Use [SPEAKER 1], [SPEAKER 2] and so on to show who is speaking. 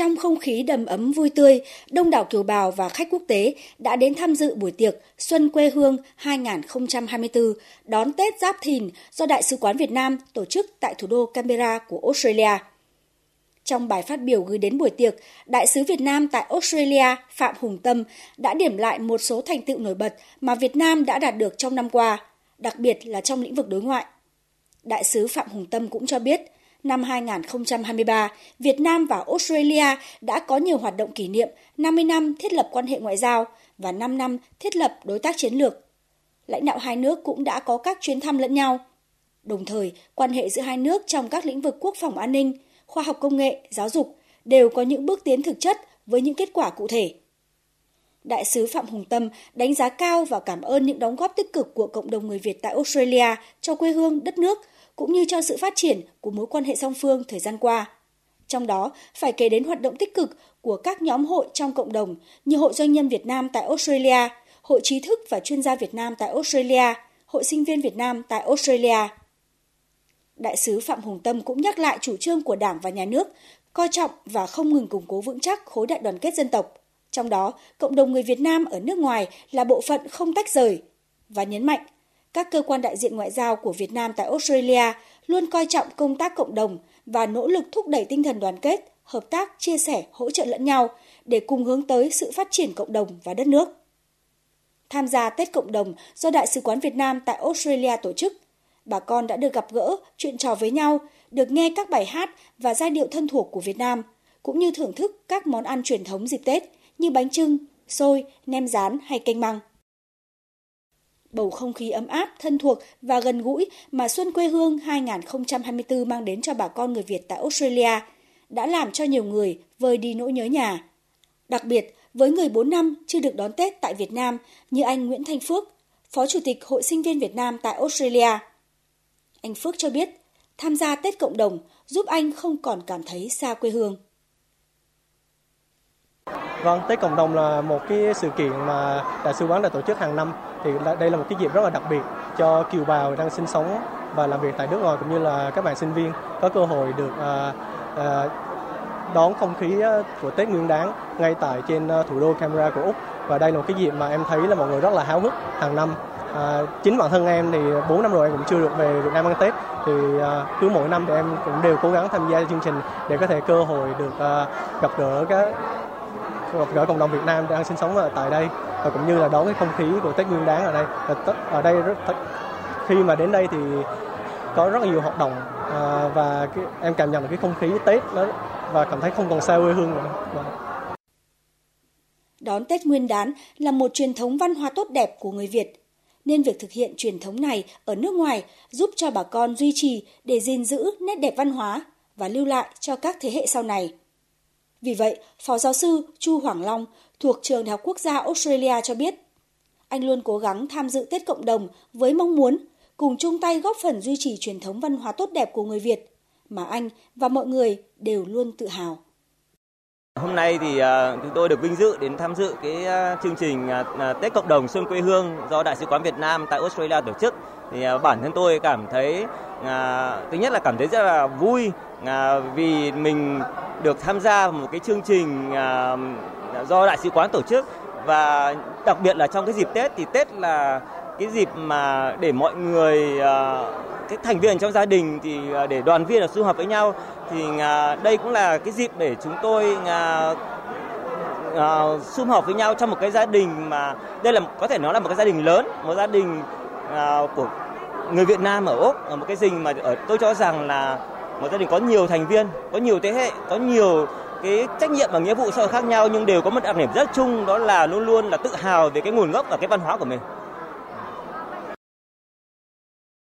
[SPEAKER 1] Trong không khí đầm ấm vui tươi, đông đảo kiều bào và khách quốc tế đã đến tham dự buổi tiệc Xuân quê hương 2024 đón Tết Giáp Thìn do Đại sứ quán Việt Nam tổ chức tại thủ đô Canberra của Australia. Trong bài phát biểu gửi đến buổi tiệc, Đại sứ Việt Nam tại Australia Phạm Hùng Tâm đã điểm lại một số thành tựu nổi bật mà Việt Nam đã đạt được trong năm qua, đặc biệt là trong lĩnh vực đối ngoại. Đại sứ Phạm Hùng Tâm cũng cho biết, năm 2023, Việt Nam và Australia đã có nhiều hoạt động kỷ niệm 50 năm thiết lập quan hệ ngoại giao và 5 năm thiết lập đối tác chiến lược. Lãnh đạo hai nước cũng đã có các chuyến thăm lẫn nhau. Đồng thời, quan hệ giữa hai nước trong các lĩnh vực quốc phòng an ninh, khoa học công nghệ, giáo dục đều có những bước tiến thực chất với những kết quả cụ thể. Đại sứ Phạm Hùng Tâm đánh giá cao và cảm ơn những đóng góp tích cực của cộng đồng người Việt tại Australia cho quê hương, đất nước cũng như cho sự phát triển của mối quan hệ song phương thời gian qua. Trong đó, phải kể đến hoạt động tích cực của các nhóm hội trong cộng đồng như Hội Doanh nhân Việt Nam tại Australia, Hội trí thức và chuyên gia Việt Nam tại Australia, Hội sinh viên Việt Nam tại Australia. Đại sứ Phạm Hùng Tâm cũng nhắc lại chủ trương của Đảng và Nhà nước coi trọng và không ngừng củng cố vững chắc khối đại đoàn kết dân tộc. Trong đó, cộng đồng người Việt Nam ở nước ngoài là bộ phận không tách rời và nhấn mạnh các cơ quan đại diện ngoại giao của Việt Nam tại Australia luôn coi trọng công tác cộng đồng và nỗ lực thúc đẩy tinh thần đoàn kết, hợp tác, chia sẻ, hỗ trợ lẫn nhau để cùng hướng tới sự phát triển cộng đồng và đất nước. Tham gia Tết Cộng đồng do Đại sứ quán Việt Nam tại Australia tổ chức, bà con đã được gặp gỡ, chuyện trò với nhau, được nghe các bài hát và giai điệu thân thuộc của Việt Nam, cũng như thưởng thức các món ăn truyền thống dịp Tết như bánh trưng, xôi, nem rán hay canh măng bầu không khí ấm áp, thân thuộc và gần gũi mà Xuân quê hương 2024 mang đến cho bà con người Việt tại Australia đã làm cho nhiều người vơi đi nỗi nhớ nhà. Đặc biệt, với người 4 năm chưa được đón Tết tại Việt Nam như anh Nguyễn Thanh Phước, Phó Chủ tịch Hội sinh viên Việt Nam tại Australia. Anh Phước cho biết, tham gia Tết cộng đồng giúp anh không còn cảm thấy xa quê hương.
[SPEAKER 2] Vâng, Tết cộng đồng là một cái sự kiện mà đại sứ quán đã tổ chức hàng năm. Thì đây là một cái dịp rất là đặc biệt cho kiều bào đang sinh sống và làm việc tại nước ngoài cũng như là các bạn sinh viên có cơ hội được à, à, đón không khí à, của Tết Nguyên Đán ngay tại trên à, thủ đô Canberra của Úc. Và đây là một cái dịp mà em thấy là mọi người rất là háo hức hàng năm. À, chính bản thân em thì 4 năm rồi em cũng chưa được về Việt Nam ăn Tết. Thì à, cứ mỗi năm thì em cũng đều cố gắng tham gia chương trình để có thể cơ hội được à, gặp gỡ các gặp gỡ cộng đồng Việt Nam đang sinh sống ở tại đây và cũng như là đón cái không khí của Tết Nguyên Đán ở đây ở đây rất khi mà đến đây thì có rất là nhiều hoạt động à, và cái, em cảm nhận được cái không khí Tết đó và cảm thấy không còn xa quê hương nữa. Và...
[SPEAKER 1] Đón Tết Nguyên đán là một truyền thống văn hóa tốt đẹp của người Việt, nên việc thực hiện truyền thống này ở nước ngoài giúp cho bà con duy trì để gìn giữ nét đẹp văn hóa và lưu lại cho các thế hệ sau này. Vì vậy, Phó giáo sư Chu Hoàng Long thuộc Trường Đại học Quốc gia Australia cho biết, anh luôn cố gắng tham dự Tết cộng đồng với mong muốn cùng chung tay góp phần duy trì truyền thống văn hóa tốt đẹp của người Việt mà anh và mọi người đều luôn tự hào.
[SPEAKER 3] Hôm nay thì à, chúng tôi được vinh dự đến tham dự cái à, chương trình à, Tết cộng đồng xuân quê hương do Đại sứ quán Việt Nam tại Australia tổ chức. Thì bản thân tôi cảm thấy thứ nhất là cảm thấy rất là vui vì mình được tham gia một cái chương trình à, do đại sứ quán tổ chức. Và đặc biệt là trong cái dịp Tết thì Tết là cái dịp mà để mọi người à, cái thành viên trong gia đình thì à, để đoàn viên là sum họp với nhau. Thì đây cũng là cái dịp để chúng tôi sum họp với nhau trong một cái gia đình mà, đây là, có thể nói là một cái gia đình lớn, một gia đình của người Việt Nam ở Úc một cái dinh mà ở, tôi cho rằng là một gia đình có nhiều thành viên, có nhiều thế hệ, có nhiều cái trách nhiệm và nghĩa vụ xã hội khác nhau nhưng đều có một đặc điểm rất chung, đó là luôn luôn là tự hào về cái nguồn gốc và cái văn hóa của mình.